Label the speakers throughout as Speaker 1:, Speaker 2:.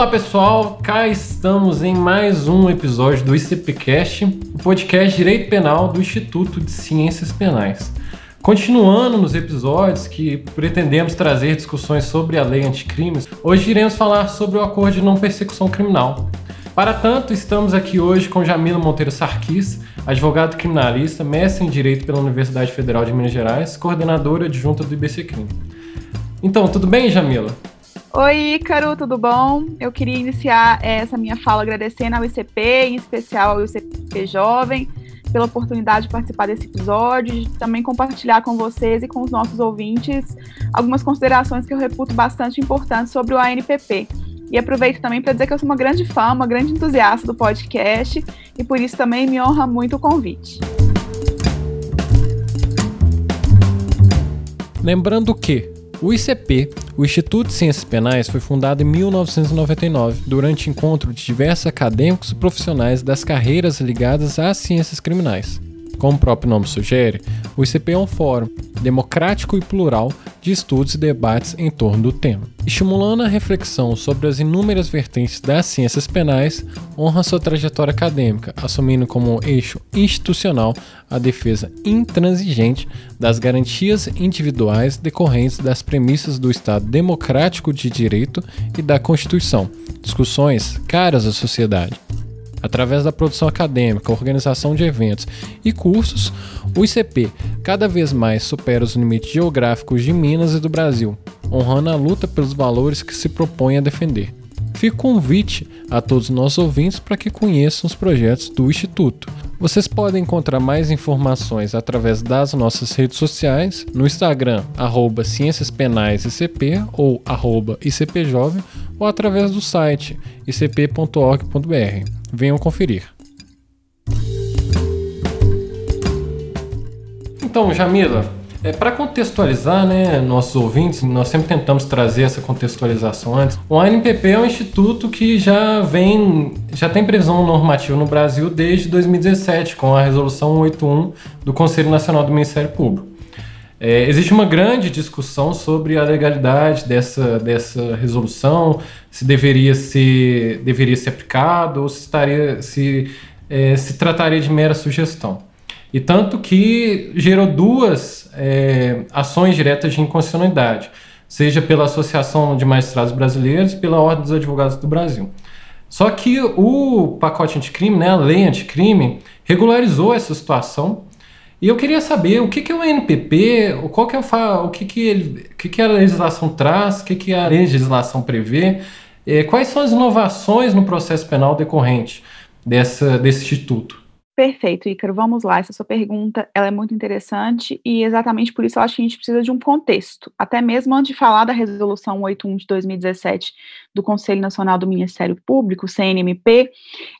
Speaker 1: Olá pessoal, cá estamos em mais um episódio do ICPcast, o podcast Direito Penal do Instituto de Ciências Penais. Continuando nos episódios que pretendemos trazer discussões sobre a lei anticrimes, hoje iremos falar sobre o acordo de não persecução criminal. Para tanto, estamos aqui hoje com Jamila Monteiro Sarquis, advogado criminalista, mestre em Direito pela Universidade Federal de Minas Gerais, coordenadora adjunta do IBC Crime. Então, tudo bem, Jamila?
Speaker 2: Oi, Ícaro, tudo bom? Eu queria iniciar essa minha fala agradecendo ao ICP, em especial ao ICP Jovem, pela oportunidade de participar desse episódio e também compartilhar com vocês e com os nossos ouvintes algumas considerações que eu reputo bastante importantes sobre o ANPP. E aproveito também para dizer que eu sou uma grande fã, uma grande entusiasta do podcast e por isso também me honra muito o convite.
Speaker 1: Lembrando que o ICP, o Instituto de Ciências Penais, foi fundado em 1999, durante encontro de diversos acadêmicos e profissionais das carreiras ligadas às ciências criminais. Como o próprio nome sugere, o ICP é um fórum democrático e plural de estudos e debates em torno do tema. Estimulando a reflexão sobre as inúmeras vertentes das ciências penais, honra sua trajetória acadêmica, assumindo como eixo institucional a defesa intransigente das garantias individuais decorrentes das premissas do Estado democrático de direito e da Constituição, discussões caras à sociedade. Através da produção acadêmica, organização de eventos e cursos, o ICP cada vez mais supera os limites geográficos de Minas e do Brasil, honrando a luta pelos valores que se propõe a defender. Fica o convite a todos os nossos ouvintes para que conheçam os projetos do Instituto. Vocês podem encontrar mais informações através das nossas redes sociais, no Instagram, arroba ou arroba ICPjovem, ou através do site icp.org.br. Venham conferir. Então, Jamila, é, para contextualizar né, nossos ouvintes, nós sempre tentamos trazer essa contextualização antes. O ANPP é um instituto que já vem, já tem previsão normativa no Brasil desde 2017, com a resolução 81 do Conselho Nacional do Ministério Público. É, existe uma grande discussão sobre a legalidade dessa, dessa resolução, se deveria ser, deveria ser aplicado ou se, estaria, se, é, se trataria de mera sugestão. E tanto que gerou duas é, ações diretas de inconstitucionalidade, seja pela Associação de Magistrados Brasileiros e pela Ordem dos Advogados do Brasil. Só que o pacote anticrime, né, a lei anticrime, regularizou essa situação e eu queria saber o que, que é o NPP, qual que é o, o que, que, ele, o que, que a legislação traz, o que, que a legislação prevê, é, quais são as inovações no processo penal decorrente dessa, desse instituto.
Speaker 2: Perfeito, Ícaro. Vamos lá. Essa sua pergunta ela é muito interessante e exatamente por isso eu acho que a gente precisa de um contexto. Até mesmo antes de falar da Resolução 81 de 2017 do Conselho Nacional do Ministério Público, CNMP,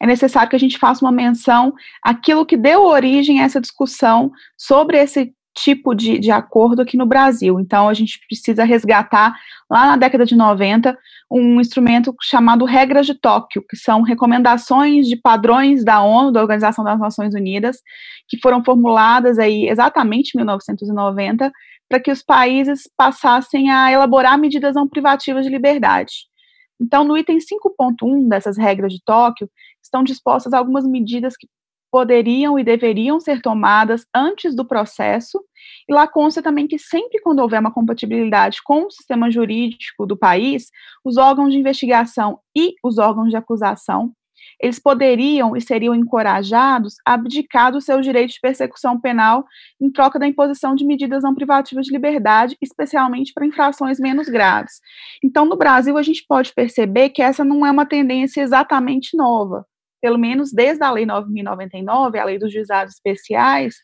Speaker 2: é necessário que a gente faça uma menção àquilo que deu origem a essa discussão sobre esse tipo de, de acordo aqui no Brasil. Então, a gente precisa resgatar, lá na década de 90, um instrumento chamado Regras de Tóquio, que são recomendações de padrões da ONU, da Organização das Nações Unidas, que foram formuladas aí exatamente em 1990, para que os países passassem a elaborar medidas não privativas de liberdade. Então, no item 5.1 dessas regras de Tóquio, estão dispostas algumas medidas que poderiam e deveriam ser tomadas antes do processo, e lá consta também que sempre quando houver uma compatibilidade com o sistema jurídico do país, os órgãos de investigação e os órgãos de acusação, eles poderiam e seriam encorajados a abdicar do seu direito de persecução penal em troca da imposição de medidas não privativas de liberdade, especialmente para infrações menos graves. Então, no Brasil, a gente pode perceber que essa não é uma tendência exatamente nova pelo menos desde a Lei 9.099, a Lei dos Juizados Especiais,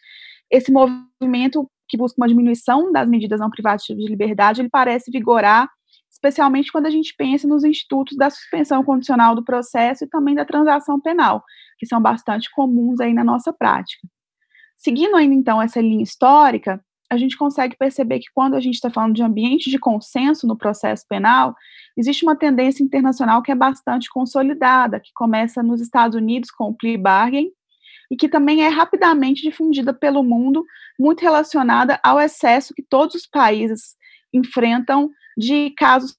Speaker 2: esse movimento que busca uma diminuição das medidas não privativas de liberdade, ele parece vigorar, especialmente quando a gente pensa nos institutos da suspensão condicional do processo e também da transação penal, que são bastante comuns aí na nossa prática. Seguindo ainda então essa linha histórica, a gente consegue perceber que quando a gente está falando de ambiente de consenso no processo penal, existe uma tendência internacional que é bastante consolidada, que começa nos Estados Unidos com o plea bargain e que também é rapidamente difundida pelo mundo, muito relacionada ao excesso que todos os países enfrentam de casos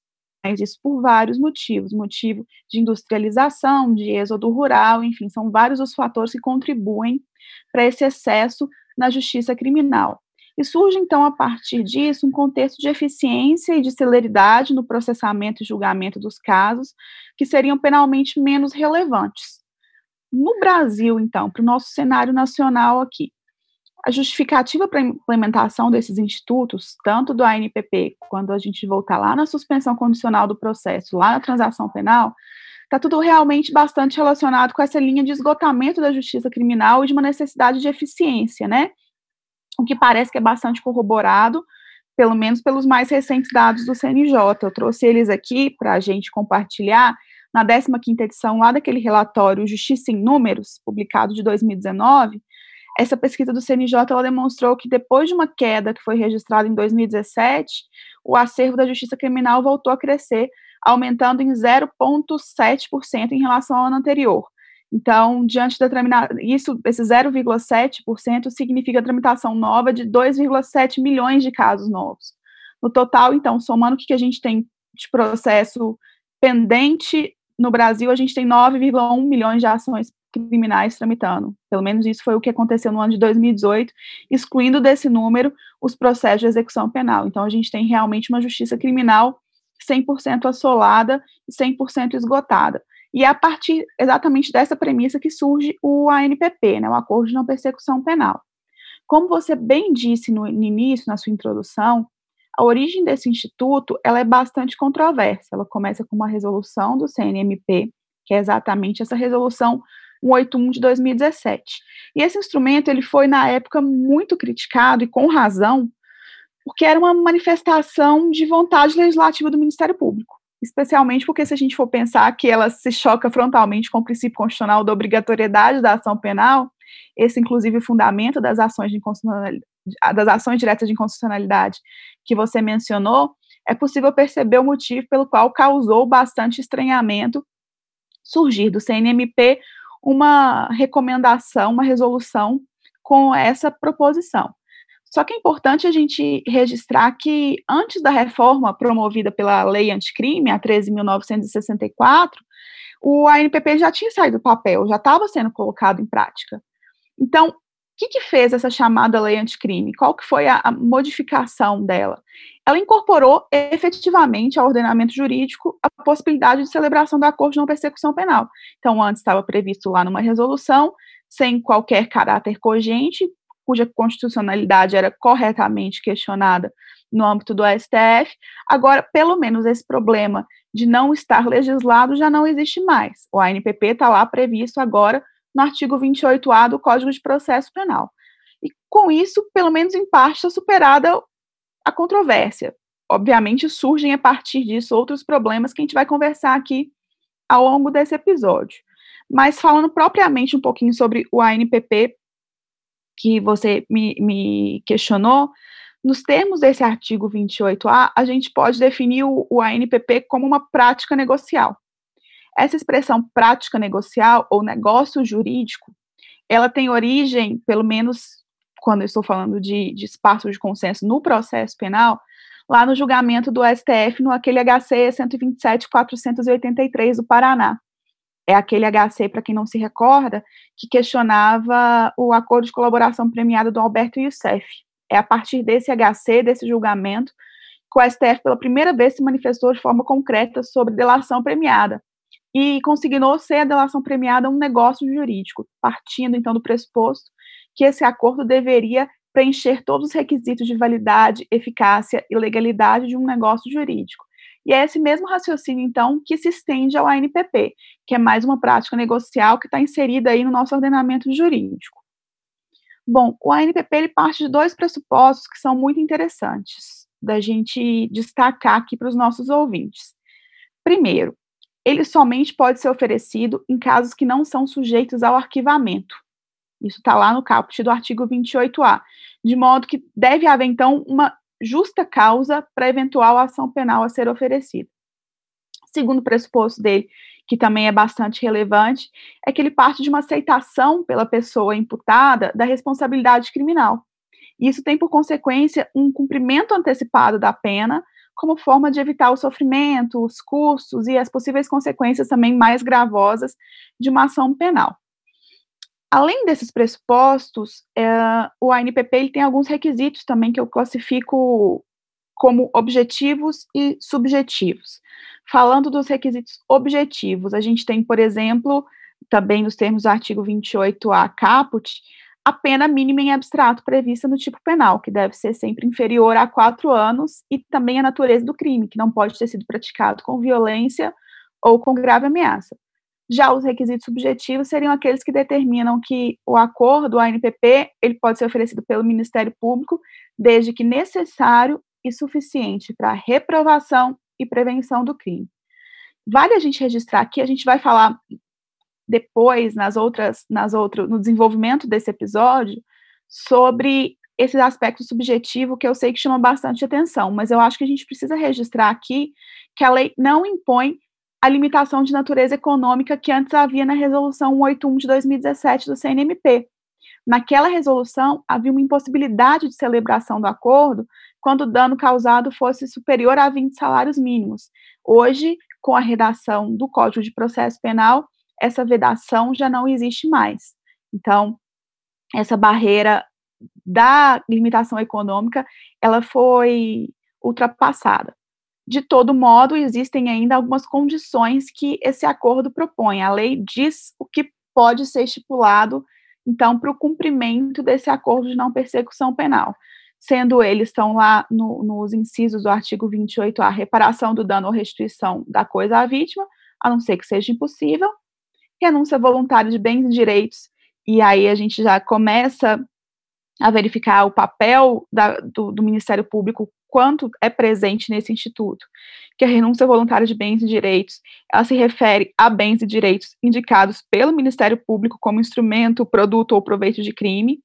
Speaker 2: isso por vários motivos, motivo de industrialização, de êxodo rural, enfim, são vários os fatores que contribuem para esse excesso na justiça criminal. E surge, então, a partir disso, um contexto de eficiência e de celeridade no processamento e julgamento dos casos, que seriam penalmente menos relevantes. No Brasil, então, para o nosso cenário nacional aqui, a justificativa para a implementação desses institutos, tanto do ANPP, quando a gente voltar lá na suspensão condicional do processo, lá na transação penal, está tudo realmente bastante relacionado com essa linha de esgotamento da justiça criminal e de uma necessidade de eficiência, né? O que parece que é bastante corroborado, pelo menos pelos mais recentes dados do CNJ. Eu trouxe eles aqui para a gente compartilhar na 15ª edição lá daquele relatório Justiça em Números, publicado de 2019, essa pesquisa do CNJ demonstrou que depois de uma queda que foi registrada em 2017, o acervo da justiça criminal voltou a crescer, aumentando em 0,7% em relação ao ano anterior. Então, diante da tramitação, isso, esse 0,7% significa a tramitação nova de 2,7 milhões de casos novos. No total, então, somando o que a gente tem de processo pendente no Brasil, a gente tem 9,1 milhões de ações criminais tramitando. Pelo menos isso foi o que aconteceu no ano de 2018, excluindo desse número os processos de execução penal. Então, a gente tem realmente uma justiça criminal 100% assolada e 100% esgotada. E é a partir exatamente dessa premissa que surge o ANPP, né, o Acordo de Não Persecução Penal. Como você bem disse no, no início, na sua introdução, a origem desse instituto ela é bastante controversa. Ela começa com uma resolução do CNMP, que é exatamente essa resolução 181 de 2017. E esse instrumento ele foi na época muito criticado e com razão, porque era uma manifestação de vontade legislativa do Ministério Público, especialmente porque se a gente for pensar que ela se choca frontalmente com o princípio constitucional da obrigatoriedade da ação penal, esse inclusive fundamento das ações de das ações diretas de inconstitucionalidade que você mencionou, é possível perceber o motivo pelo qual causou bastante estranhamento surgir do CNMP uma recomendação, uma resolução com essa proposição. Só que é importante a gente registrar que antes da reforma promovida pela Lei Anticrime, a 13.964, o ANPP já tinha saído do papel, já estava sendo colocado em prática. Então, o que, que fez essa chamada lei anticrime? Qual que foi a, a, modificação dela? Ela incorporou efetivamente ao ordenamento jurídico a possibilidade de celebração do acordo de não persecução penal. Então, antes estava previsto lá numa resolução, sem qualquer caráter cogente, cuja constitucionalidade era corretamente questionada no âmbito do STF. Agora, pelo menos esse problema de não estar legislado já não existe mais. O ANPP está lá previsto agora no artigo 28A do Código de Processo Penal. E com isso, pelo menos em parte, está superada a controvérsia. Obviamente, surgem a partir disso outros problemas que a gente vai conversar aqui ao longo desse episódio. Mas falando propriamente um pouquinho sobre o ANPP, que você me, me questionou, nos termos desse artigo 28A, a gente pode definir o, o ANPP como uma prática negocial. Essa expressão prática negocial ou negócio jurídico, ela tem origem, pelo menos quando eu estou falando de, de espaço de consenso no processo penal, lá no julgamento do STF, no aquele HC 127.483 do Paraná é aquele HC, para quem não se recorda, que questionava o acordo de colaboração premiada do Alberto Youssef. É a partir desse HC, desse julgamento, que o STF pela primeira vez se manifestou de forma concreta sobre delação premiada e consignou ser a delação premiada um negócio jurídico, partindo então do pressuposto que esse acordo deveria preencher todos os requisitos de validade, eficácia e legalidade de um negócio jurídico. E é esse mesmo raciocínio, então, que se estende ao ANPP, que é mais uma prática negocial que está inserida aí no nosso ordenamento jurídico. Bom, o ANPP ele parte de dois pressupostos que são muito interessantes da gente destacar aqui para os nossos ouvintes. Primeiro, ele somente pode ser oferecido em casos que não são sujeitos ao arquivamento. Isso está lá no caput do artigo 28A, de modo que deve haver, então, uma justa causa para eventual ação penal a ser oferecida. Segundo pressuposto dele, que também é bastante relevante, é que ele parte de uma aceitação pela pessoa imputada da responsabilidade criminal. Isso tem por consequência um cumprimento antecipado da pena, como forma de evitar o sofrimento, os custos e as possíveis consequências também mais gravosas de uma ação penal. Além desses pressupostos, é, o ANPP ele tem alguns requisitos também que eu classifico como objetivos e subjetivos. Falando dos requisitos objetivos, a gente tem, por exemplo, também nos termos do artigo 28A caput, a pena mínima em abstrato prevista no tipo penal, que deve ser sempre inferior a quatro anos, e também a natureza do crime, que não pode ter sido praticado com violência ou com grave ameaça. Já os requisitos subjetivos seriam aqueles que determinam que o acordo, o ANPP, ele pode ser oferecido pelo Ministério Público, desde que necessário e suficiente para reprovação e prevenção do crime. Vale a gente registrar aqui, a gente vai falar depois nas outras, nas outras, no desenvolvimento desse episódio, sobre esse aspecto subjetivo que eu sei que chama bastante atenção, mas eu acho que a gente precisa registrar aqui que a lei não impõe a limitação de natureza econômica que antes havia na resolução 181 de 2017 do CNMP. Naquela resolução havia uma impossibilidade de celebração do acordo quando o dano causado fosse superior a 20 salários mínimos. Hoje, com a redação do Código de Processo Penal, essa vedação já não existe mais. Então, essa barreira da limitação econômica, ela foi ultrapassada. De todo modo, existem ainda algumas condições que esse acordo propõe. A lei diz o que pode ser estipulado, então, para o cumprimento desse acordo de não persecução penal. Sendo eles, estão lá no, nos incisos do artigo 28A, reparação do dano ou restituição da coisa à vítima, a não ser que seja impossível, renúncia voluntária de bens e direitos, e aí a gente já começa a verificar o papel da, do, do, Ministério Público, quanto é presente nesse instituto, que a renúncia voluntária de bens e direitos, ela se refere a bens e direitos indicados pelo Ministério Público como instrumento, produto ou proveito de crime.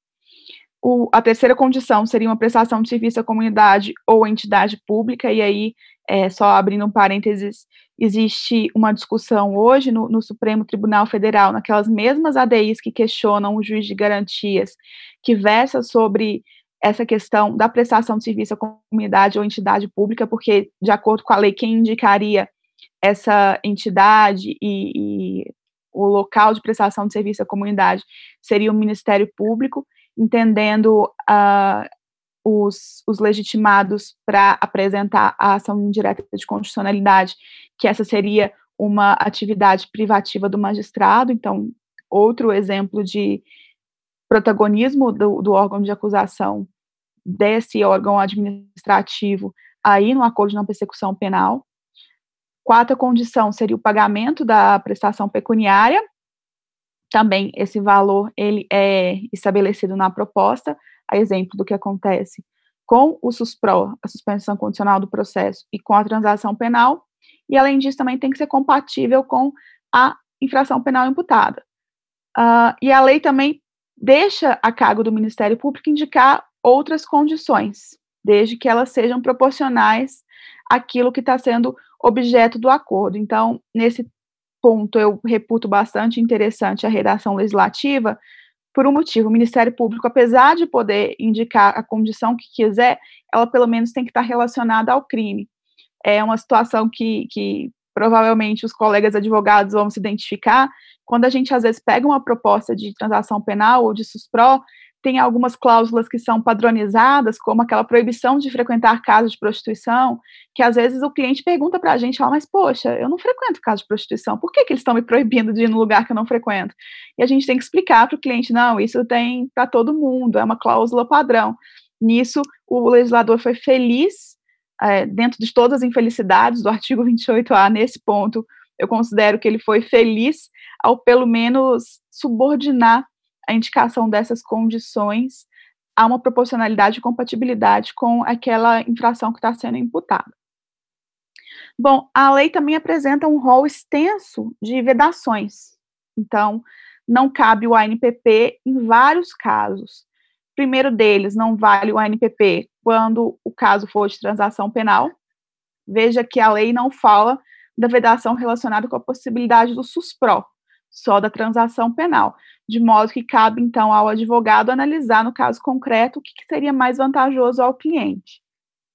Speaker 2: O, a terceira condição seria uma prestação de serviço à comunidade ou entidade pública, e aí, é, só abrindo um parênteses, existe uma discussão hoje no, no, Supremo Tribunal Federal, naquelas mesmas ADIs que questionam o juiz de garantias, que versa sobre essa questão da prestação de serviço à comunidade ou entidade pública, porque, de acordo com a lei, quem indicaria essa entidade e, e o local de prestação de serviço à comunidade seria o Ministério Público, entendendo uh, os, os legitimados para apresentar a ação indireta de constitucionalidade, que essa seria uma atividade privativa do magistrado, então, outro exemplo de protagonismo do, do órgão de acusação desse órgão administrativo aí no acordo de não persecução penal. Quarta condição seria o pagamento da prestação pecuniária. Também esse valor ele é estabelecido na proposta, a exemplo do que acontece com o SUSPRO, a suspensão condicional do processo, e com a transação penal, e além disso também tem que ser compatível com a infração penal imputada. Uh, e a lei também deixa a cargo do Ministério Público indicar outras condições, desde que elas sejam proporcionais àquilo que está sendo objeto do acordo. Então, nesse ponto, eu reputo bastante interessante a redação legislativa, por um motivo. O Ministério Público, apesar de poder indicar a condição que quiser, ela pelo menos tem que estar relacionada ao crime. É uma situação que, que provavelmente os colegas advogados vão se identificar. Quando a gente às vezes pega uma proposta de transação penal ou de SUSPRO, tem algumas cláusulas que são padronizadas, como aquela proibição de frequentar casas de prostituição, que às vezes o cliente pergunta para a gente, fala, mas poxa, eu não frequento casa de prostituição, por que, que eles estão me proibindo de ir no lugar que eu não frequento? E a gente tem que explicar para o cliente, não, isso tem para todo mundo, é uma cláusula padrão. Nisso, o legislador foi feliz, é, dentro de todas as infelicidades do artigo 28A, nesse ponto, eu considero que ele foi feliz ao pelo menos subordinar a indicação dessas condições a uma proporcionalidade e compatibilidade com aquela infração que está sendo imputada. Bom, a lei também apresenta um rol extenso de vedações. Então, não cabe o ANPP em vários casos. primeiro deles, não vale o ANPP quando o caso for de transação penal. Veja que a lei não fala da vedação relacionada com a possibilidade do SUSPRO, só da transação penal, de modo que cabe então ao advogado analisar no caso concreto o que, seria mais vantajoso ao cliente.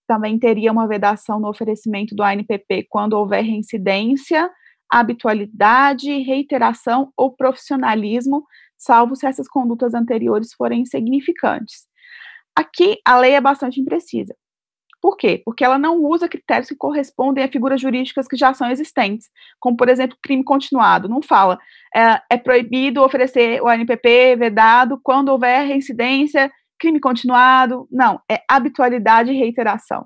Speaker 2: também teria uma vedação no oferecimento do ANPP quando houver reincidência, habitualidade, reiteração ou profissionalismo, salvo se essas condutas anteriores forem insignificantes. Aqui a lei é bastante imprecisa. Por quê? Porque ela não usa critérios que correspondem a figuras jurídicas que já são existentes, como, por exemplo, crime continuado. Não fala, é, é proibido oferecer o ANPP vedado quando houver reincidência, crime continuado. Não, é habitualidade e reiteração.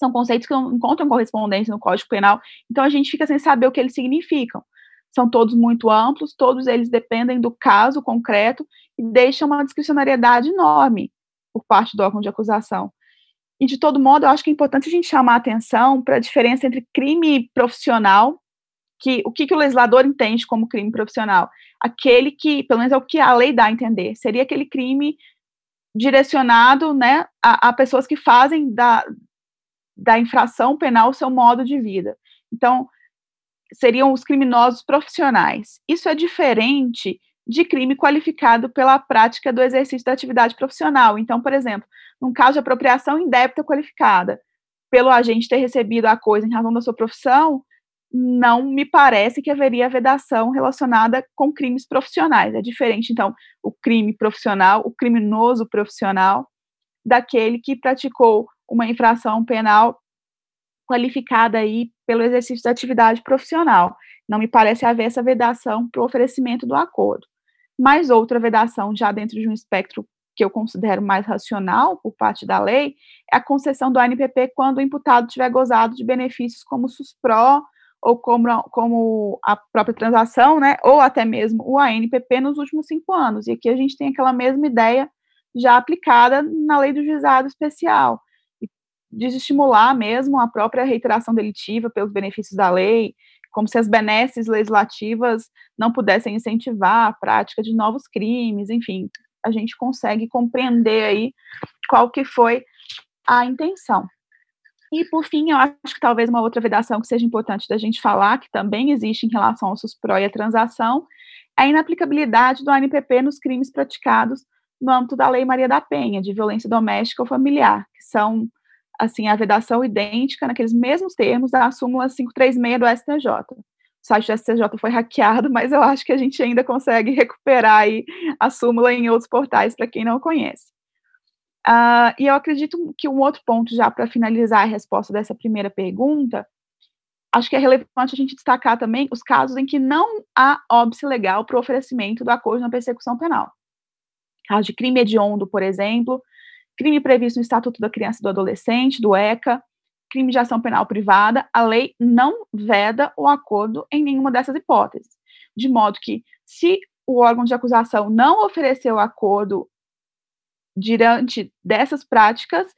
Speaker 2: São conceitos que não encontram correspondência no Código Penal, então a gente fica sem saber o que eles significam. São todos muito amplos, todos eles dependem do caso concreto e deixam uma discricionariedade enorme por parte do órgão de acusação. E, de todo modo, eu acho que é importante a gente chamar a atenção para a diferença entre crime profissional, que o que, que o legislador entende como crime profissional? Aquele que, pelo menos é o que a lei dá a entender, seria aquele crime direcionado né, a, a pessoas que fazem da, da infração penal o seu modo de vida. Então, seriam os criminosos profissionais. Isso é diferente de crime qualificado pela prática do exercício da atividade profissional. Então, por exemplo, num caso de apropriação indébita qualificada, pelo agente ter recebido a coisa em razão da sua profissão, não me parece que haveria vedação relacionada com crimes profissionais. É diferente, então, o crime profissional, o criminoso profissional, daquele que praticou uma infração penal qualificada aí pelo exercício da atividade profissional. Não me parece haver essa vedação para o oferecimento do acordo. Mais outra vedação, já dentro de um espectro que eu considero mais racional por parte da lei, é a concessão do ANPP quando o imputado tiver gozado de benefícios como SUSPRO ou como, como a própria transação, né, ou até mesmo o ANPP nos últimos cinco anos. E aqui a gente tem aquela mesma ideia já aplicada na lei do juizado especial, de estimular mesmo a própria reiteração delitiva pelos benefícios da lei, como se as benesses legislativas não pudessem incentivar a prática de novos crimes, enfim, a gente consegue compreender aí qual que foi a intenção. E, por fim, eu acho que talvez uma outra vedação que seja importante da gente falar, que também existe em relação ao SUSPRO e a transação, é a inaplicabilidade do ANPP nos crimes praticados no âmbito da Lei Maria da Penha, de violência doméstica ou familiar, que são, assim, a vedação idêntica naqueles mesmos termos da súmula 536 do STJ. O site do STJ foi hackeado, mas eu acho que a gente ainda consegue recuperar aí a súmula em outros portais para quem não conhece. Uh, e eu acredito que um outro ponto, já para finalizar a resposta dessa primeira pergunta, acho que é relevante a gente destacar também os casos em que não há óbice legal para o oferecimento do acordo na persecução penal. Caso de crime hediondo, por exemplo, crime previsto no Estatuto da Criança e do Adolescente, do ECA, crime de ação penal privada, a lei não veda o acordo em nenhuma dessas hipóteses. De modo que, se o órgão de acusação não ofereceu acordo diante dessas práticas,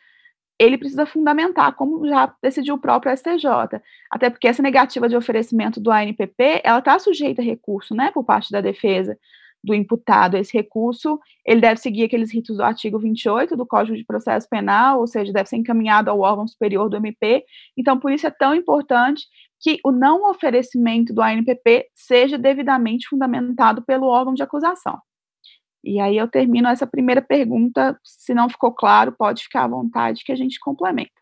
Speaker 2: ele precisa fundamentar, como já decidiu o próprio STJ. Até porque essa negativa de oferecimento do ANPP, ela está sujeita a recurso, né, por parte da defesa do imputado. Esse recurso, ele deve seguir aqueles ritos do artigo 28 do Código de Processo Penal, ou seja, deve ser encaminhado ao órgão superior do MP. Então, por isso é tão importante que o não oferecimento do ANPP seja devidamente fundamentado pelo órgão de acusação. E aí eu termino essa primeira pergunta. Se não ficou claro, pode ficar à vontade que a gente complementa.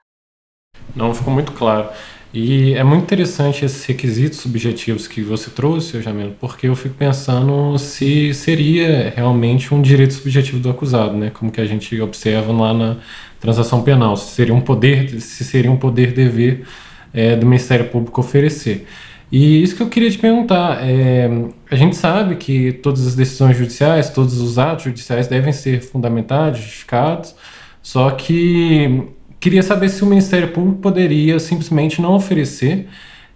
Speaker 1: Não, ficou muito claro. E é muito interessante esses requisitos subjetivos que você trouxe, Jamilo, porque eu fico pensando se seria realmente um direito subjetivo do acusado, né? Como que a gente observa lá na transação penal, se seria um poder, se seria um poder dever é, do Ministério Público oferecer. E isso que eu queria te perguntar, é, a gente sabe que todas as decisões judiciais, todos os atos judiciais devem ser fundamentados, justificados, só que queria saber se o Ministério Público poderia simplesmente não oferecer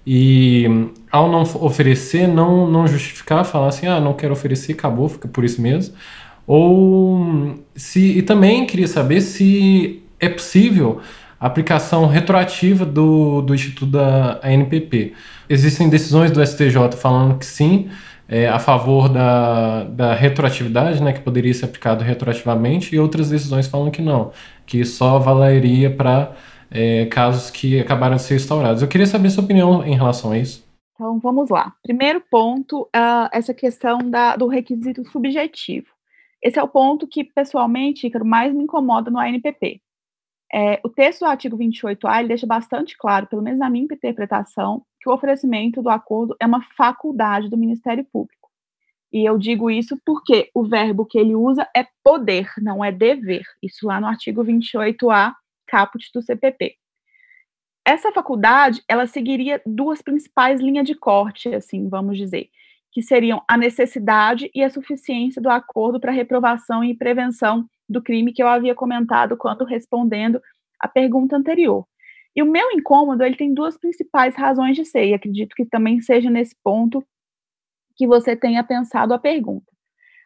Speaker 1: e ao não oferecer, não, não justificar, falar assim, ah, não quero oferecer, acabou, fica por isso mesmo. Ou se e também queria saber se é possível a aplicação retroativa do, do Instituto da ANPP. Existem decisões do STJ falando que sim, é, a favor da, da retroatividade, né, que poderia ser aplicado retroativamente, e outras decisões falando que não, que só valeria para é, casos que acabaram de ser instaurados. Eu queria saber sua opinião em relação a isso.
Speaker 2: Então, vamos lá. Primeiro ponto, uh, essa questão da, do requisito subjetivo. Esse é o ponto que, pessoalmente, Ícaro, mais me incomoda no ANPP É, o texto do artigo 28A ele deixa bastante claro, pelo menos na minha interpretação, que o oferecimento do acordo é uma faculdade do Ministério Público. E eu digo isso porque o verbo que ele usa é poder, não é dever. Isso lá no artigo 28A, caput do CPP. Essa faculdade, ela seguiria duas principais linhas de corte, assim, vamos dizer, que seriam a necessidade e a suficiência do acordo para reprovação e prevenção do crime que eu havia comentado quando respondendo a pergunta anterior. E o meu incômodo, ele tem duas principais razões de ser, e acredito que também seja nesse ponto que você tenha pensado a pergunta.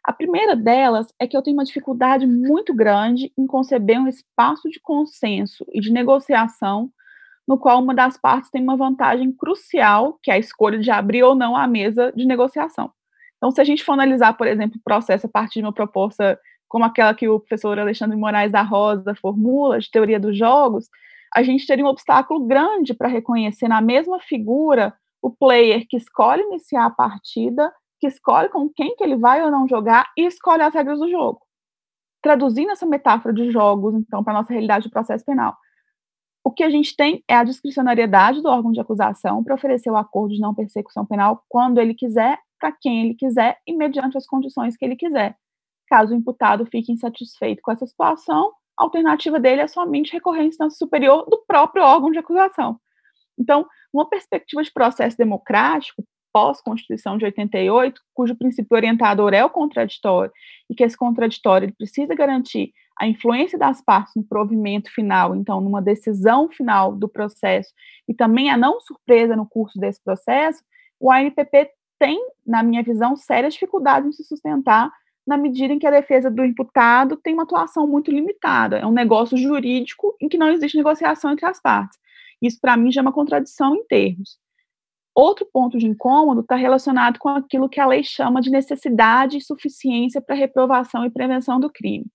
Speaker 2: A primeira delas é que eu tenho uma dificuldade muito grande em conceber um espaço de consenso e de negociação no qual uma das partes tem uma vantagem crucial, que é a escolha de abrir ou não a mesa de negociação. Então, se a gente for analisar, por exemplo, o processo a partir de uma proposta como aquela que o professor Alexandre Moraes da Rosa formula, de teoria dos jogos, a gente teria um obstáculo grande para reconhecer na mesma figura o player que escolhe iniciar a partida, que escolhe com quem que ele vai ou não jogar e escolhe as regras do jogo. Traduzindo essa metáfora de jogos, então, para a nossa realidade do processo penal, o que a gente tem é a discricionariedade do órgão de acusação para oferecer o acordo de não persecução penal quando ele quiser, para quem ele quiser e mediante as condições que ele quiser. Caso o imputado fique insatisfeito com essa situação, a alternativa dele é somente recorrer à instância superior do próprio órgão de acusação. Então, uma perspectiva de processo democrático, pós-Constituição de 88, cujo princípio orientador é o contraditório, e que esse contraditório precisa garantir a influência das partes no provimento final, então, numa decisão final do processo, e também a não surpresa no curso desse processo, o ANPP tem, na minha visão, sérias dificuldades em se sustentar na medida em que a defesa do imputado tem uma atuação muito limitada. É um negócio jurídico em que não existe negociação entre as partes. Isso, para mim, já é uma contradição em termos. Outro ponto de incômodo está relacionado com aquilo que a lei chama de necessidade e suficiência para reprovação e prevenção do crime.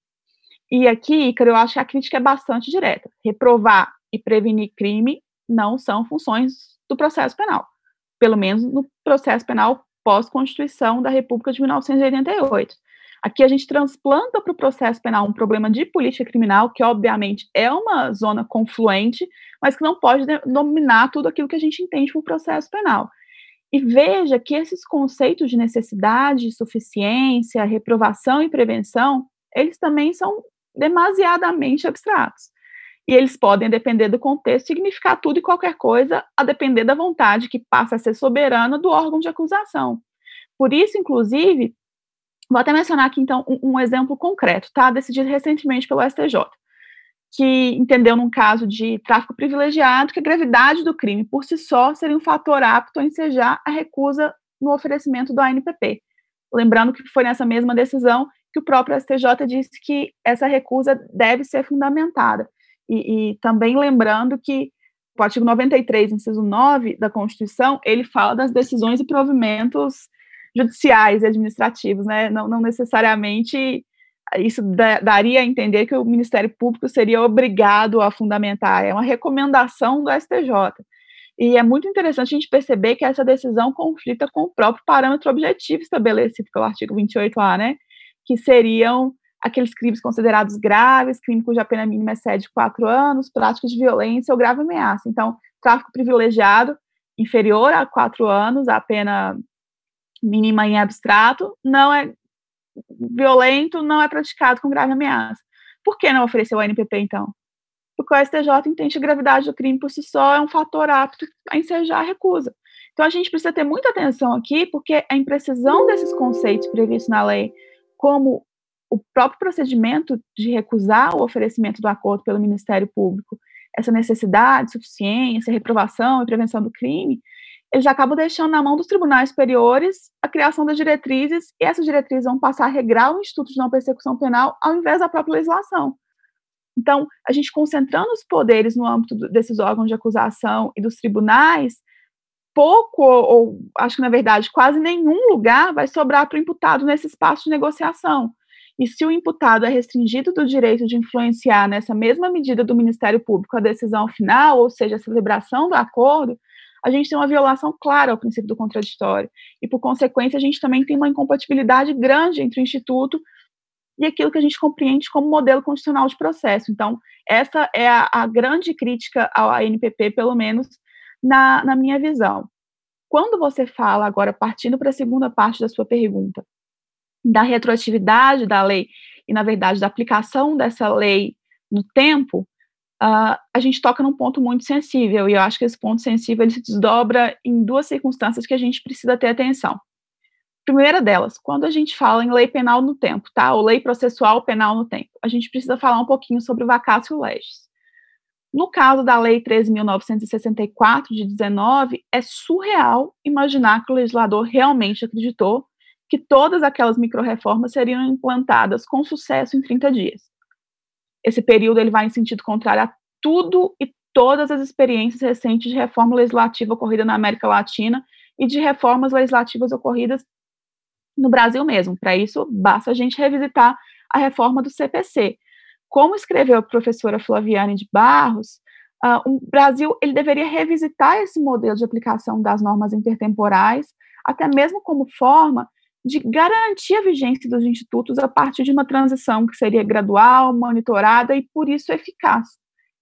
Speaker 2: E aqui, Ícaro, eu acho que a crítica é bastante direta. Reprovar e prevenir crime não são funções do processo penal, pelo menos no processo penal pós-Constituição da República de 1988. Aqui a gente transplanta para o processo penal um problema de política criminal, que obviamente é uma zona confluente, mas que não pode dominar tudo aquilo que a gente entende por processo penal. E veja que esses conceitos de necessidade, suficiência, reprovação e prevenção, eles também são demasiadamente abstratos. E eles podem, depender do contexto, significar tudo e qualquer coisa, a depender da vontade que passa a ser soberana do órgão de acusação. Por isso, inclusive, vou até mencionar aqui, então, um, um exemplo concreto, tá? Decidido recentemente pelo STJ, que entendeu, num caso de tráfico privilegiado, que a gravidade do crime por si só seria um fator apto a ensejar a recusa no oferecimento do ANPP. Lembrando que foi nessa mesma decisão que o próprio STJ disse que essa recusa deve ser fundamentada. E, e também lembrando que o artigo 93, inciso 9 da Constituição, ele fala das decisões e provimentos judiciais e administrativos, né? Não, não necessariamente isso da, daria a entender que o Ministério Público seria obrigado a fundamentar, é uma recomendação do STJ. E é muito interessante a gente perceber que essa decisão conflita com o próprio parâmetro objetivo estabelecido pelo artigo 28A, né? que seriam aqueles crimes considerados graves, crime cuja pena mínima excede quatro anos, práticas de violência ou grave ameaça. Então, tráfico privilegiado, inferior a quatro anos, a pena mínima em abstrato, não é violento, não é praticado com grave ameaça. Por que não oferecer o NPP, então? Porque o STJ entende que a gravidade do crime por si só é um fator apto a ensejar a recusa. Então, a gente precisa ter muita atenção aqui, porque a imprecisão desses conceitos previstos na lei como o próprio procedimento de recusar o oferecimento do acordo pelo Ministério Público, essa necessidade, suficiência, reprovação e prevenção do crime, eles acabam deixando na mão dos tribunais superiores a criação das diretrizes, e essas diretrizes vão passar a regrar o Instituto de Não Persecução Penal ao invés da própria legislação. Então, a gente concentrando os poderes no âmbito desses órgãos de acusação e dos tribunais, pouco, ou acho que na verdade quase nenhum lugar vai sobrar para o imputado nesse espaço de negociação. E se o imputado é restringido do direito de influenciar nessa mesma medida do Ministério Público a decisão final, ou seja, a celebração do acordo, a gente tem uma violação clara ao princípio do contraditório. E, por consequência, a gente também tem uma incompatibilidade grande entre o Instituto e aquilo que a gente compreende como modelo constitucional de processo. Então, essa é a, a grande crítica ao ANPP, pelo menos na, na minha visão. Quando você fala, agora partindo para a segunda parte da sua pergunta, da retroatividade da lei e, na verdade, da aplicação dessa lei no tempo, uh, a gente toca num ponto muito sensível, e eu acho que esse ponto sensível ele se desdobra em duas circunstâncias que a gente precisa ter atenção. Primeira delas, quando a gente fala em lei penal no tempo, tá? Ou lei processual penal no tempo, a gente precisa falar um pouquinho sobre o vacatio legis. No caso da Lei 13.964 de 19, é surreal imaginar que o legislador realmente acreditou que todas aquelas micro-reformas seriam implantadas com sucesso em 30 dias. Esse período ele vai em sentido contrário a tudo e todas as experiências recentes de reforma legislativa ocorrida na América Latina e de reformas legislativas ocorridas no Brasil mesmo. Para isso, basta a gente revisitar a reforma do CPC. Como escreveu a professora Flaviane de Barros, uh, o Brasil ele deveria revisitar esse modelo de aplicação das normas intertemporais, até mesmo como forma de garantir a vigência dos institutos a partir de uma transição que seria gradual, monitorada e, por isso, eficaz,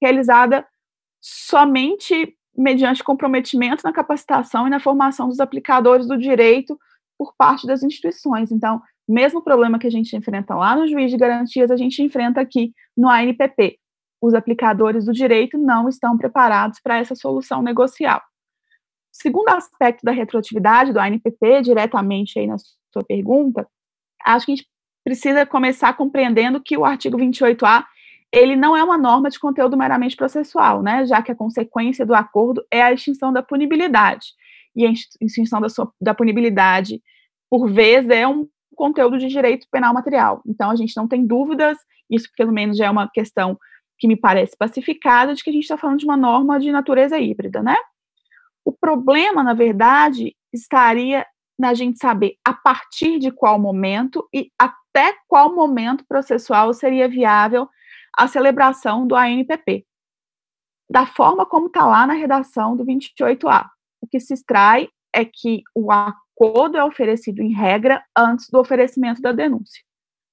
Speaker 2: realizada somente mediante comprometimento na capacitação e na formação dos aplicadores do direito por parte das instituições. Então, mesmo problema que a gente enfrenta lá no juiz de garantias, a gente enfrenta aqui no ANPP. Os aplicadores do direito não estão preparados para essa solução negocial. Segundo aspecto da retroatividade do ANPP, diretamente aí na sua pergunta, acho que a gente precisa começar compreendendo que o artigo 28A ele não é uma norma de conteúdo meramente processual, né, já que a consequência do acordo é a extinção da punibilidade. E a extinção da, sua, da punibilidade, por vezes, é um conteúdo de direito penal material. Então, a gente não tem dúvidas, isso pelo menos já é uma questão que me parece pacificada, de que a gente está falando de uma norma de natureza híbrida, né? O problema, na verdade, estaria na gente saber a partir de qual momento e até qual momento processual seria viável a celebração do ANPP. Da forma como está lá na redação do 28A. O que se extrai é que o acordo é oferecido em regra antes do oferecimento da denúncia.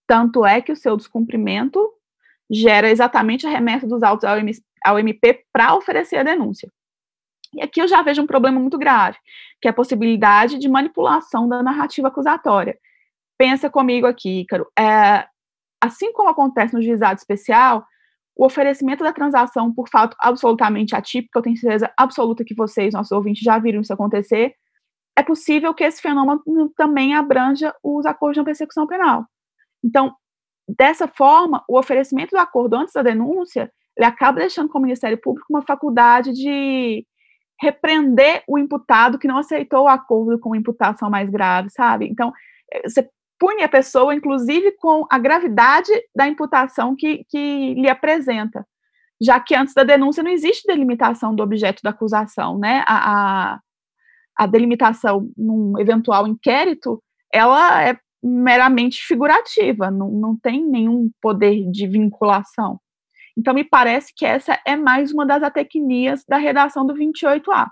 Speaker 2: Tanto é que o seu descumprimento gera exatamente a remessa dos autos ao MP para oferecer a denúncia. E aqui eu já vejo um problema muito grave, que é a possibilidade de manipulação da narrativa acusatória. Pensa comigo aqui, Ícaro. É, assim como acontece no juizado especial, o oferecimento da transação por fato absolutamente atípico, eu tenho certeza absoluta que vocês, nossos ouvintes, já viram isso acontecer, é possível que esse fenômeno também abranja os acordos de persecução penal. Então, dessa forma, o oferecimento do acordo antes da denúncia, ele acaba deixando com o Ministério Público uma faculdade de repreender o imputado que não aceitou o acordo com imputação mais grave, sabe? Então, eh, você pune a pessoa, inclusive, com a gravidade da imputação que, que lhe apresenta, já que antes da denúncia não existe delimitação do objeto da acusação, né? A, a, a delimitação num eventual inquérito, ela é meramente figurativa, não, não tem nenhum poder de vinculação. Então, me parece que essa é mais uma das atecnias da redação do 28A.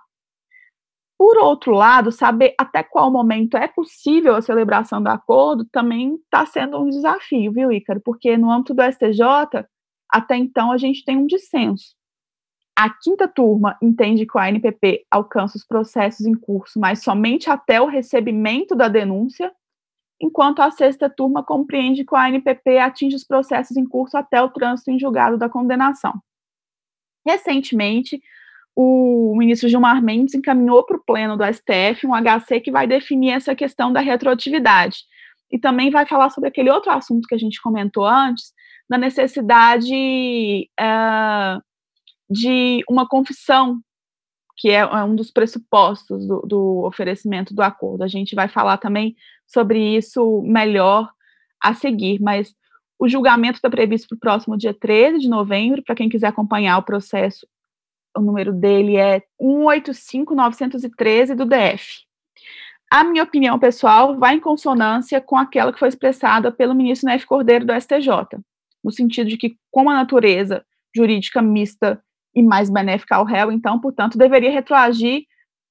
Speaker 2: Por outro lado, saber até qual momento é possível a celebração do acordo também está sendo um desafio, viu, Ícaro? Porque no âmbito do STJ, até então a gente tem um dissenso. A quinta turma entende que o ANPP alcança os processos em curso, mas somente até o recebimento da denúncia, enquanto a sexta turma compreende que o ANPP atinge os processos em curso até o trânsito em julgado da condenação. Recentemente, o ministro Gilmar Mendes encaminhou para o pleno do STF um HC que vai definir essa questão da retroatividade. E também vai falar sobre aquele outro assunto que a gente comentou antes, da necessidade uh, de uma confissão, que é, é um dos pressupostos do, do oferecimento do acordo. A gente vai falar também sobre isso melhor a seguir, mas o julgamento está previsto para o próximo dia 13 de novembro, para quem quiser acompanhar o processo, o número dele é 185913 do DF. A minha opinião pessoal vai em consonância com aquela que foi expressada pelo ministro Nefe Cordeiro do STJ, no sentido de que, com a natureza jurídica mista e mais benéfica ao réu, então, portanto, deveria retroagir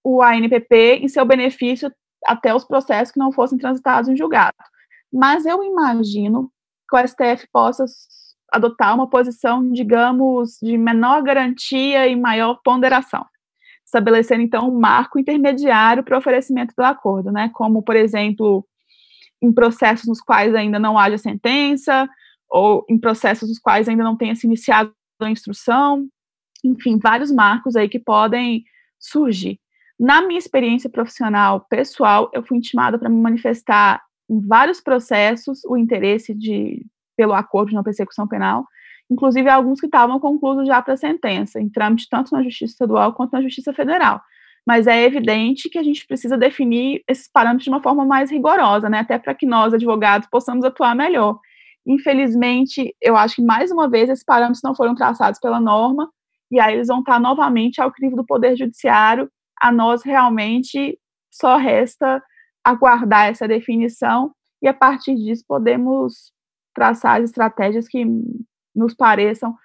Speaker 2: o ANPP em seu benefício até os processos que não fossem transitados em julgado. Mas eu imagino que o STF possa adotar uma posição, digamos, de menor garantia e maior ponderação, estabelecendo então um marco intermediário para o oferecimento do acordo, né? Como, por exemplo, em processos nos quais ainda não haja sentença, ou em processos nos quais ainda não tenha se iniciado a instrução, enfim, vários marcos aí que podem surgir. Na minha experiência profissional pessoal, eu fui intimada para me manifestar em vários processos o interesse de pelo acordo de não persecução penal, inclusive alguns que estavam concluídos já para sentença, em trâmite tanto na Justiça Estadual quanto na Justiça Federal. Mas é evidente que a gente precisa definir esses parâmetros de uma forma mais rigorosa, né, até para que nós, advogados, possamos atuar melhor. Infelizmente, eu acho que mais uma vez esses parâmetros não foram traçados pela norma, e aí eles vão estar novamente ao crivo do Poder Judiciário. A nós realmente só resta aguardar essa definição e a partir disso podemos traçar as estratégias que nos pareçam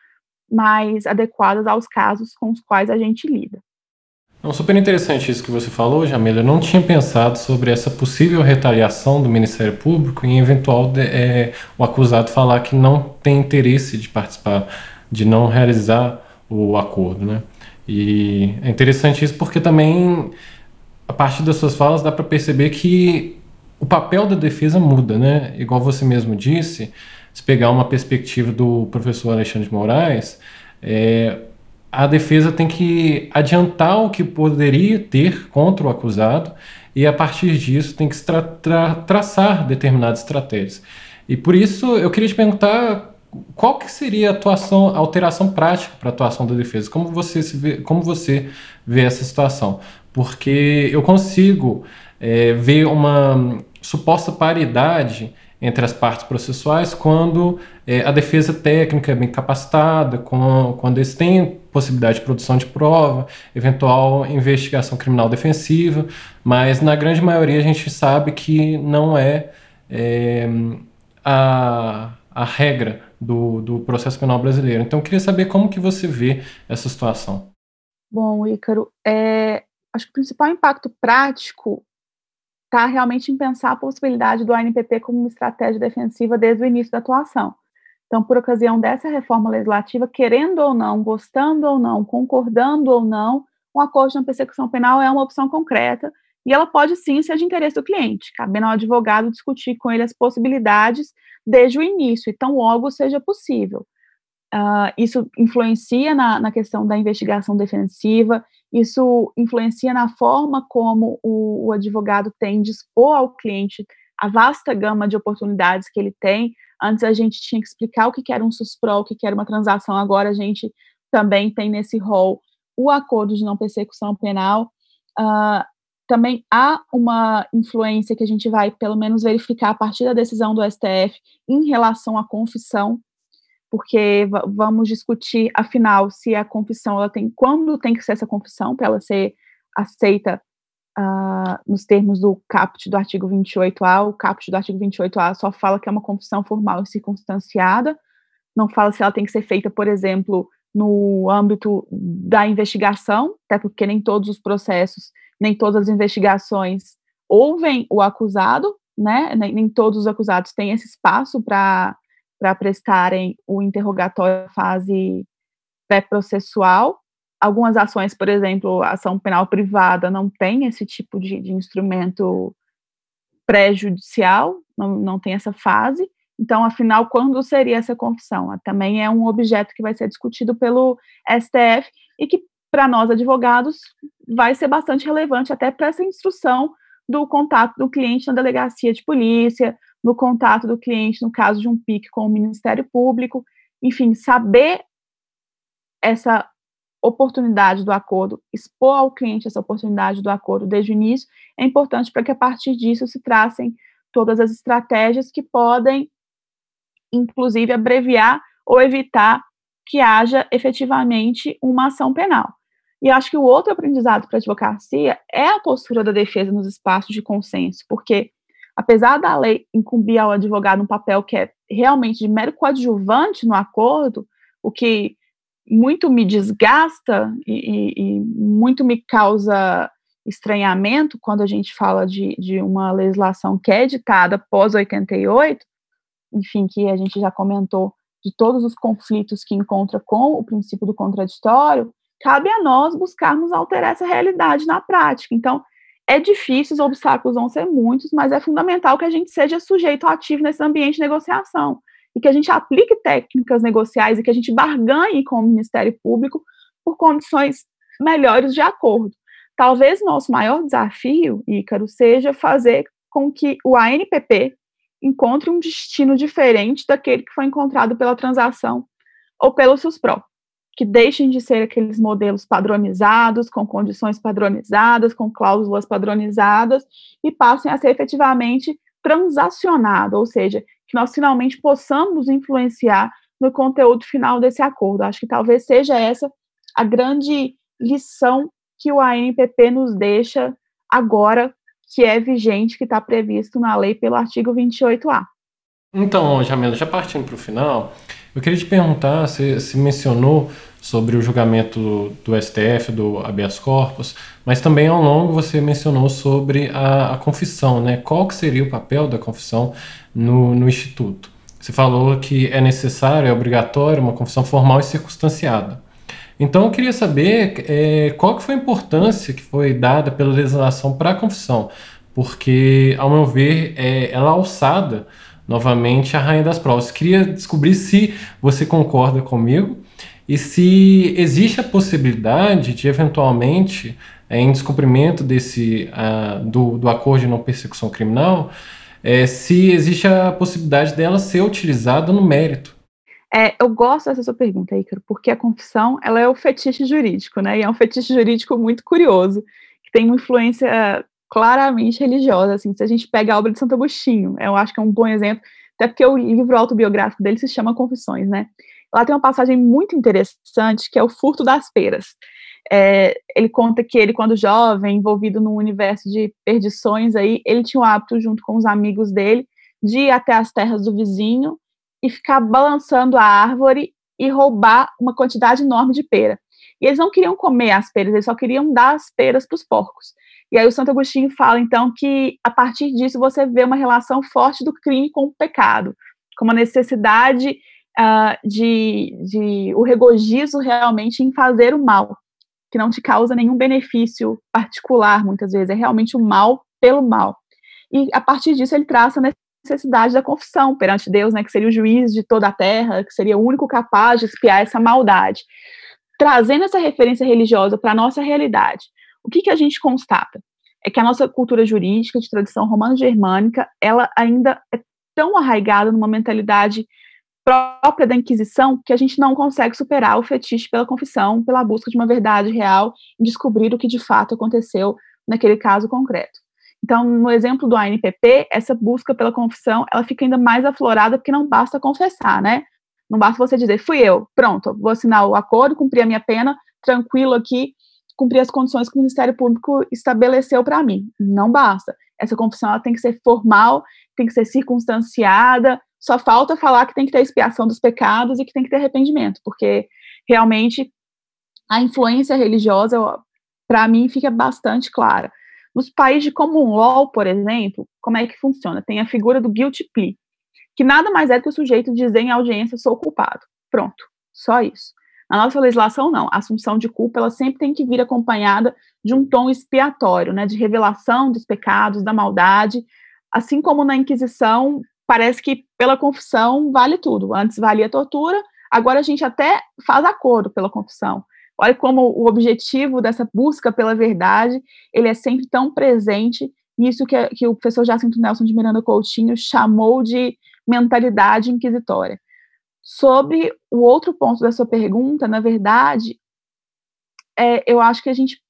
Speaker 2: mais adequadas aos casos com os quais a gente lida.
Speaker 1: É super interessante isso que você falou, Jamila. Eu não tinha pensado sobre essa possível retaliação do Ministério Público em eventual de, é, o acusado falar que não tem interesse de participar, de não realizar o acordo, né? E é interessante isso porque também, a partir das suas falas, dá para perceber que o papel da defesa muda, né? Igual você mesmo disse, se pegar uma perspectiva do professor Alexandre de Moraes, é, a defesa tem que adiantar o que poderia ter contra o acusado e, a partir disso, tem que tra tra traçar determinadas estratégias. E por isso eu queria te perguntar qual que seria a atuação, a alteração prática para a atuação da defesa? Como você, se vê, como você vê essa situação? Porque eu consigo é, ver uma suposta paridade entre as partes processuais quando é, a defesa técnica é bem capacitada, com, quando eles têm possibilidade de produção de prova, eventual investigação criminal defensiva, mas na grande maioria a gente sabe que não é, é a, a regra do, do processo penal brasileiro. Então, eu queria saber como que você vê essa situação.
Speaker 2: Bom, Ícaro, é, acho que o principal impacto prático está realmente em pensar a possibilidade do ANPP como uma estratégia defensiva desde o início da atuação. Então, por ocasião dessa reforma legislativa, querendo ou não, gostando ou não, concordando ou não, um acordo de persecução penal é uma opção concreta e ela pode sim ser de interesse do cliente, cabendo ao advogado discutir com ele as possibilidades desde o início, e tão logo seja possível. Uh, isso influencia na, na, questão da investigação defensiva, isso influencia na forma como o, o, advogado tem de expor ao cliente a vasta gama de oportunidades que ele tem. Antes a gente tinha que explicar o que era um suspro, o que era uma transação, agora a gente também tem nesse rol o acordo de não persecução penal. Uh, também há uma influência que a gente vai, pelo menos, verificar a partir da decisão do STF em relação à confissão, porque vamos discutir, afinal, se a confissão ela tem, quando tem que ser essa confissão para ela ser aceita uh, nos termos do caput do artigo 28A. O caput do artigo 28A só fala que é uma confissão formal e circunstanciada, não fala se ela tem que ser feita, por exemplo, no âmbito da investigação, até porque nem todos os processos nem todas as investigações ouvem o acusado, né? Nem, nem todos os acusados têm esse espaço para prestarem o interrogatório fase pré-processual. Algumas ações, por exemplo, ação penal privada não tem esse tipo de, de instrumento pré-judicial, não, não tem essa fase. Então, afinal, quando seria essa confissão? Também é um objeto que vai ser discutido pelo STF e que para nós advogados vai ser bastante relevante até para essa instrução do contato do cliente na delegacia de polícia, no contato do cliente no caso de um PIC com o Ministério Público, enfim, saber essa oportunidade do acordo, expor ao cliente essa oportunidade do acordo desde o início, é importante para que a partir disso se tracem todas as estratégias que podem, inclusive, abreviar ou evitar que haja efetivamente uma ação penal. E acho que o outro aprendizado para a advocacia é a postura da defesa nos espaços de consenso, porque apesar da lei incumbir ao advogado um papel que é realmente de mero coadjuvante no acordo, o que muito me desgasta e, e, e muito me causa estranhamento quando a gente fala de, de uma legislação que é editada pós 88, enfim, que a gente já comentou, de todos os conflitos que encontra com o princípio do contraditório, cabe a nós buscarmos alterar essa realidade na prática. Então, é difícil, os obstáculos vão ser muitos, mas é fundamental que a gente seja sujeito ativo nesse ambiente de negociação e que a gente aplique técnicas negociais e que a gente barganhe com o Ministério Público por condições melhores de acordo. Talvez nosso maior desafio, Ícaro, seja fazer com que o ANPP encontre um destino diferente daquele que foi encontrado pela transação ou pelo SUSPRO, que deixem de ser aqueles modelos padronizados, com condições padronizadas, com cláusulas padronizadas, e passem a ser efetivamente transacionado, ou seja, que nós finalmente possamos influenciar no conteúdo final desse acordo. Acho que talvez seja essa a grande lição que o ANPP nos deixa agora que é vigente, que está previsto na lei pelo artigo 28A.
Speaker 1: Então, Jamila, já partindo para o final, eu queria te perguntar, você, você mencionou sobre o julgamento do, STF, do habeas corpus, mas também ao longo você mencionou sobre a, a confissão, né? Qual que seria o papel da confissão no, no Instituto? Você falou que é necessário, é obrigatório uma confissão formal e circunstanciada. Então eu queria saber é, qual que foi a importância que foi dada pela legislação para a confissão, porque, ao meu ver, é, ela é alçada novamente a rainha das provas. Queria descobrir se você concorda comigo e se existe a possibilidade de, eventualmente, é, em descumprimento desse, do, do acordo de não persecução criminal, é, se existe a possibilidade dela ser utilizada no mérito.
Speaker 2: É, eu gosto dessa sua pergunta, Ícaro, porque a confissão ela é o fetiche jurídico, né? E é um fetiche jurídico muito curioso, que tem uma influência claramente religiosa. Assim, se a gente pega a obra de Santo Agostinho, eu acho que é um bom exemplo, até porque o livro autobiográfico dele se chama Confissões, né? Lá tem uma passagem muito interessante que é o furto das peras. É, ele conta que ele, quando jovem, envolvido num universo de perdições, aí, ele tinha o hábito, junto com os amigos dele, de ir até as terras do vizinho e ficar balançando a árvore e roubar uma quantidade enorme de pera. E eles não queriam comer as peras, eles só queriam dar as peras para os porcos. E aí o Santo Agostinho fala, então, que a partir disso você vê uma relação forte do crime com o pecado, como a necessidade uh, de, de o regozijo realmente em fazer o mal, que não te causa nenhum benefício particular, muitas vezes, é realmente o mal pelo mal. E a partir disso ele traça necessidade da confissão perante Deus, né, que seria o juiz de toda a terra, que seria o único capaz de espiar essa maldade. Trazendo essa referência religiosa para a nossa realidade, o que, que a gente constata? É que a nossa cultura jurídica de tradição romano-germânica, ela ainda é tão arraigada numa mentalidade própria da Inquisição que a gente não consegue superar o fetiche pela confissão, pela busca de uma verdade real e descobrir o que de fato aconteceu naquele caso concreto. Então, no exemplo do ANPP, essa busca pela confissão, ela fica ainda mais aflorada porque não basta confessar, né? Não basta você dizer, fui eu, pronto, vou assinar o acordo, cumprir a minha pena, tranquilo aqui, cumprir as condições que o Ministério Público estabeleceu para mim. Não basta. Essa confissão ela tem que ser formal, tem que ser circunstanciada, só falta falar que tem que ter expiação dos pecados e que tem que ter arrependimento, porque realmente a influência religiosa, para mim, fica bastante clara. Nos países de common law, por exemplo, como é que funciona? Tem a figura do guilty plea, que nada mais é do que o sujeito dizer em audiência sou culpado. Pronto, só isso. Na nossa legislação, não. A assunção de culpa, ela sempre tem que vir acompanhada de um tom expiatório, né, de revelação dos pecados, da maldade, assim como na Inquisição, parece que pela confissão vale tudo. Antes valia a tortura, agora a gente até faz acordo pela confissão. Olha como o objetivo dessa busca pela verdade, ele é sempre tão presente, nisso que, que o professor Jacinto Nelson de Miranda Coutinho chamou de mentalidade inquisitória. Sobre o outro ponto da sua pergunta, na verdade, é, eu acho que a gente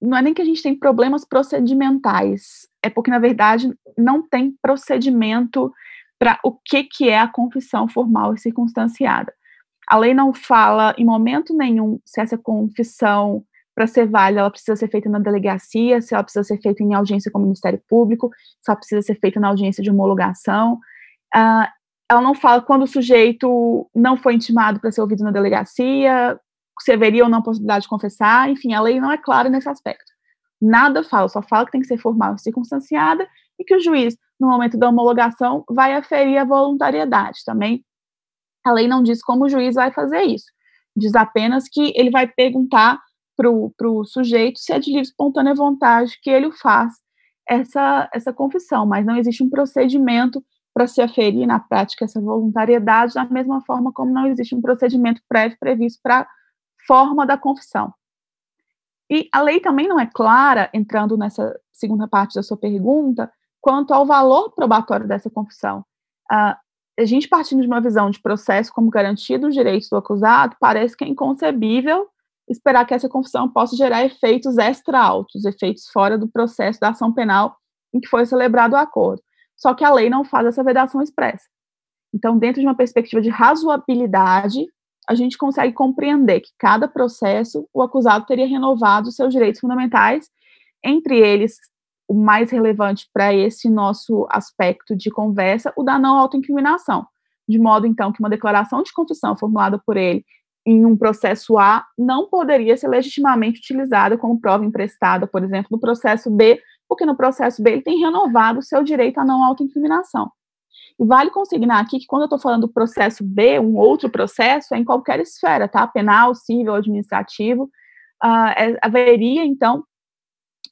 Speaker 2: não é nem que a gente tem problemas procedimentais, é porque, na verdade, não tem procedimento para o que, que é a confissão formal e circunstanciada. A lei não fala em momento nenhum se essa confissão, para ser válida, ela precisa ser feita na delegacia, se ela precisa ser feita em audiência com o Ministério Público, se ela precisa ser feita na audiência de homologação. Uh, ela não fala quando o sujeito não foi intimado para ser ouvido na delegacia, se haveria ou não possibilidade de confessar, enfim, a lei não é clara nesse aspecto. Nada fala, só fala que tem que ser formal e circunstanciada e que o juiz, no momento da homologação, vai aferir a voluntariedade. Também a lei não diz como o juiz vai fazer isso. Diz apenas que ele vai perguntar para o sujeito se é de livre espontânea vontade que ele faz essa, essa confissão, mas não existe um procedimento para se aferir na prática essa voluntariedade, da mesma forma como não existe um procedimento prévio previsto para a forma da confissão. E a lei também não é clara, entrando nessa segunda parte da sua pergunta, quanto ao valor probatório dessa confissão. Uh, a gente partindo de uma visão de processo como garantia dos direitos do acusado, parece que é inconcebível esperar que essa confissão possa gerar efeitos extra-altos, efeitos fora do processo da ação penal em que foi celebrado o acordo. Só que a lei não faz essa vedação expressa. Então, dentro de uma perspectiva de razoabilidade, a gente consegue compreender que cada processo o acusado teria renovado seus direitos fundamentais, entre eles o mais relevante para esse nosso aspecto de conversa, o da não autoincriminação, de modo então que uma declaração de confissão formulada por ele em um processo A não poderia ser legitimamente utilizada como prova emprestada, por exemplo, no processo B, porque no processo B ele tem renovado o seu direito à não autoincriminação. E vale consignar aqui que quando eu estou falando do processo B, um outro processo, é em qualquer esfera, tá? Penal, civil, administrativo, uh, é, haveria, então,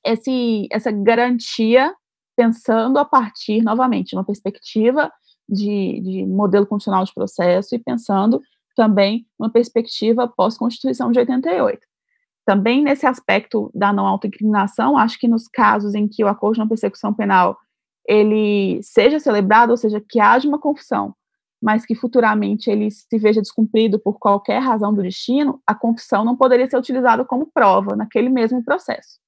Speaker 2: esse, essa garantia pensando a partir, novamente, de uma perspectiva de, de modelo constitucional de processo e pensando também uma perspectiva pós-Constituição de 88. Também nesse aspecto da não autoincriminação, acho que nos casos em que o acordo de não persecução penal ele seja celebrado, ou seja, que haja uma confissão, mas que futuramente ele se veja descumprido por qualquer razão do destino, a confissão não poderia ser utilizada como prova naquele mesmo processo.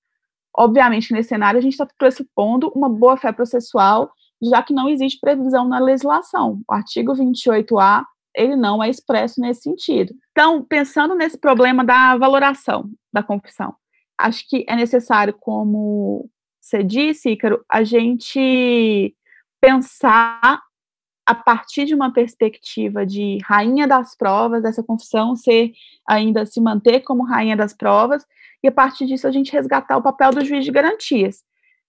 Speaker 2: Obviamente, nesse cenário, a gente está pressupondo uma boa-fé processual, já que não existe previsão na legislação. O artigo 28A ele não é expresso nesse sentido. Então, pensando nesse problema da valoração da confissão, acho que é necessário, como você disse, Ícaro, a gente pensar a partir de uma perspectiva de rainha das provas, dessa confissão ser ainda se manter como rainha das provas, e a partir disso a gente resgatar o papel do juiz de garantias.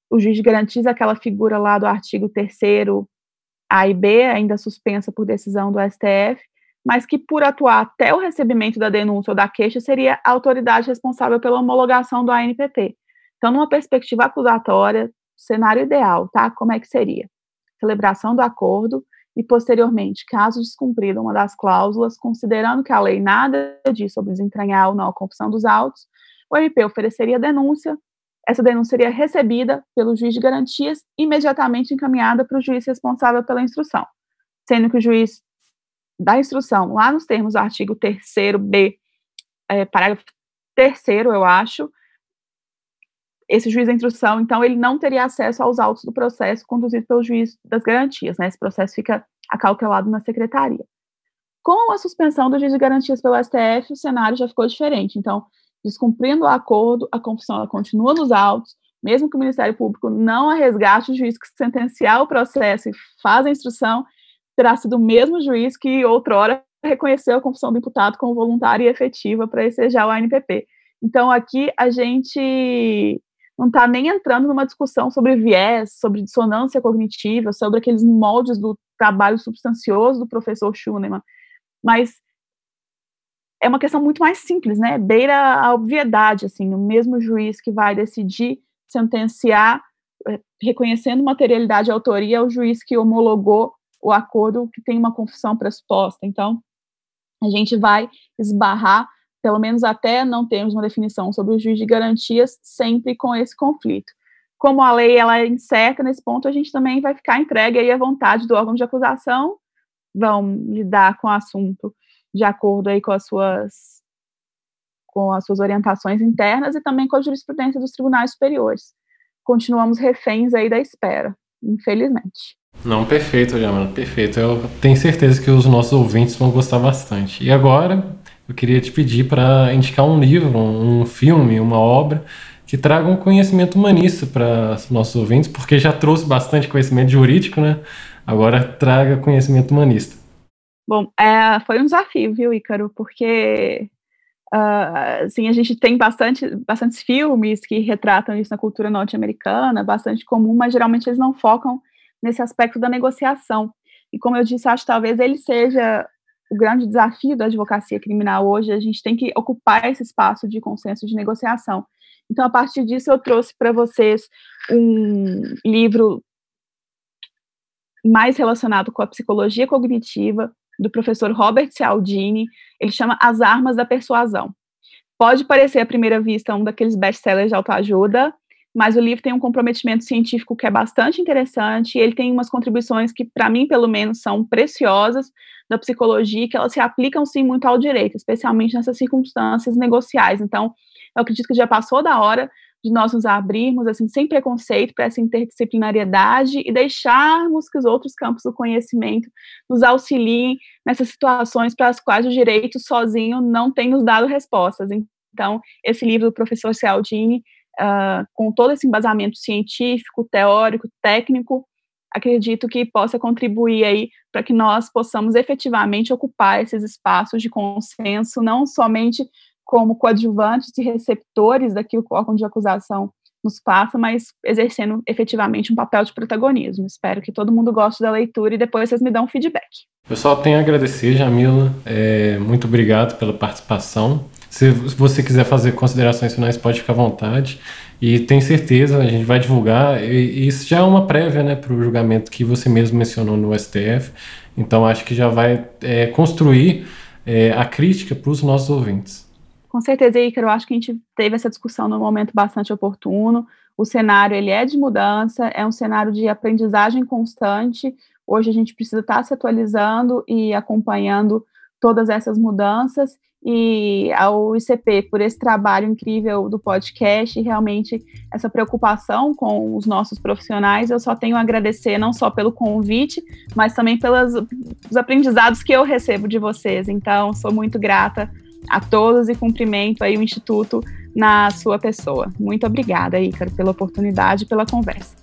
Speaker 2: O juiz de garantias é aquela figura lá do artigo 3 a e B, ainda suspensa por decisão do STF, mas que por atuar até o recebimento da denúncia ou da queixa seria a autoridade responsável pela homologação do ANPT. Então, numa perspectiva acusatória, cenário ideal, tá? Como é que seria? Celebração do acordo e, posteriormente, caso descumprida uma das cláusulas, considerando que a lei nada diz sobre desentranhar ou não a confissão dos autos, o MP ofereceria denúncia, essa denúncia seria recebida pelo juiz de garantias imediatamente encaminhada para o juiz responsável pela instrução, sendo que o juiz da instrução, lá nos termos do artigo 3b, é, parágrafo 3 eu acho, esse juiz da instrução, então, ele não teria acesso aos autos do processo conduzido pelo juiz das garantias, né? Esse processo fica acautelado na secretaria. Com a suspensão do juiz de garantias pelo STF, o cenário já ficou diferente. Então, Descumprindo o acordo, a confissão continua nos autos, mesmo que o Ministério Público não a resgate, o juiz que sentenciar o processo e faz a instrução terá sido o mesmo juiz que outrora reconheceu a confissão do imputado como voluntária e efetiva para ensejar o ANPP. Então, aqui a gente não está nem entrando numa discussão sobre viés, sobre dissonância cognitiva, sobre aqueles moldes do trabalho substancioso do professor Schunemann, mas é uma questão muito mais simples, né? Beira a obviedade, assim, o mesmo juiz que vai decidir sentenciar, eh, reconhecendo materialidade e autoria, é o juiz que homologou o acordo que tem uma confissão pressuposta. Então, a gente vai esbarrar, pelo menos até não termos uma definição sobre o juiz de garantias, sempre com esse conflito. Como a lei ela é nesse ponto, a gente também vai ficar entregue aí à vontade do órgão de acusação, vão lidar com o assunto de acordo aí com as suas com as suas orientações internas e também com a jurisprudência dos tribunais superiores. Continuamos reféns aí da espera, infelizmente.
Speaker 1: Não, perfeito, Jamila, perfeito. Eu tenho certeza que os nossos ouvintes vão gostar bastante. E agora, eu queria te pedir para indicar um livro, um filme, uma obra que traga um conhecimento humanista para os nossos ouvintes, porque já trouxe bastante conhecimento jurídico, né? Agora traga conhecimento humanista.
Speaker 2: Bom, é, foi um desafio, viu, Ícaro? Porque uh, assim, a gente tem bastante, bastantes filmes que retratam isso na cultura norte-americana, bastante comum, mas geralmente eles não focam nesse aspecto da negociação. E como eu disse, acho que talvez ele seja o grande desafio da advocacia criminal hoje, a gente tem que ocupar esse espaço de consenso de negociação. Então, a partir disso, eu trouxe para vocês um livro mais relacionado com a psicologia cognitiva, do professor Robert Cialdini. Ele chama As Armas da Persuasão. Pode parecer à primeira vista um daqueles best-sellers de autoajuda, mas o livro tem um comprometimento científico que é bastante interessante, e ele tem umas contribuições que, para mim, pelo menos, são preciosas da psicologia, que elas se aplicam, sim, muito ao direito, especialmente nessas circunstâncias negociais. Então, eu acredito que já passou da hora de nós nos abrirmos, assim, sem preconceito para essa interdisciplinariedade e deixarmos que os outros campos do conhecimento nos auxiliem nessas situações para as quais o direito sozinho não tem nos dado respostas. Então, esse livro do professor Cialdini uh, com todo esse embasamento científico, teórico, técnico, acredito que possa contribuir aí para que nós possamos efetivamente ocupar esses espaços de consenso, não somente como coadjuvantes e receptores daquilo que o órgão de acusação nos passa, mas exercendo efetivamente um papel de protagonismo. Espero que todo mundo goste da leitura e depois vocês me dão um feedback.
Speaker 1: Eu só tenho a agradecer, Jamila. É, muito obrigado pela participação. Se você quiser fazer considerações finais, pode ficar à vontade. E tenho certeza, a gente vai divulgar. E isso já é uma prévia né, para o julgamento que você mesmo mencionou no STF. Então, acho que já vai é, construir é, a crítica para os nossos ouvintes.
Speaker 2: Com certeza, Ícaro, eu acho que a gente teve essa discussão num momento bastante oportuno. O cenário ele é de mudança, é um cenário de aprendizagem constante. Hoje a gente precisa estar se atualizando e acompanhando todas essas mudanças e ao ICP por esse trabalho incrível do podcast e realmente essa preocupação com os nossos profissionais. Eu só tenho a agradecer não só pelo convite, mas também pelos aprendizados que eu recebo de vocês. Então, sou muito grata a todos e cumprimento aí o Instituto na sua pessoa. Muito obrigada, Ícaro, pela oportunidade e pela conversa.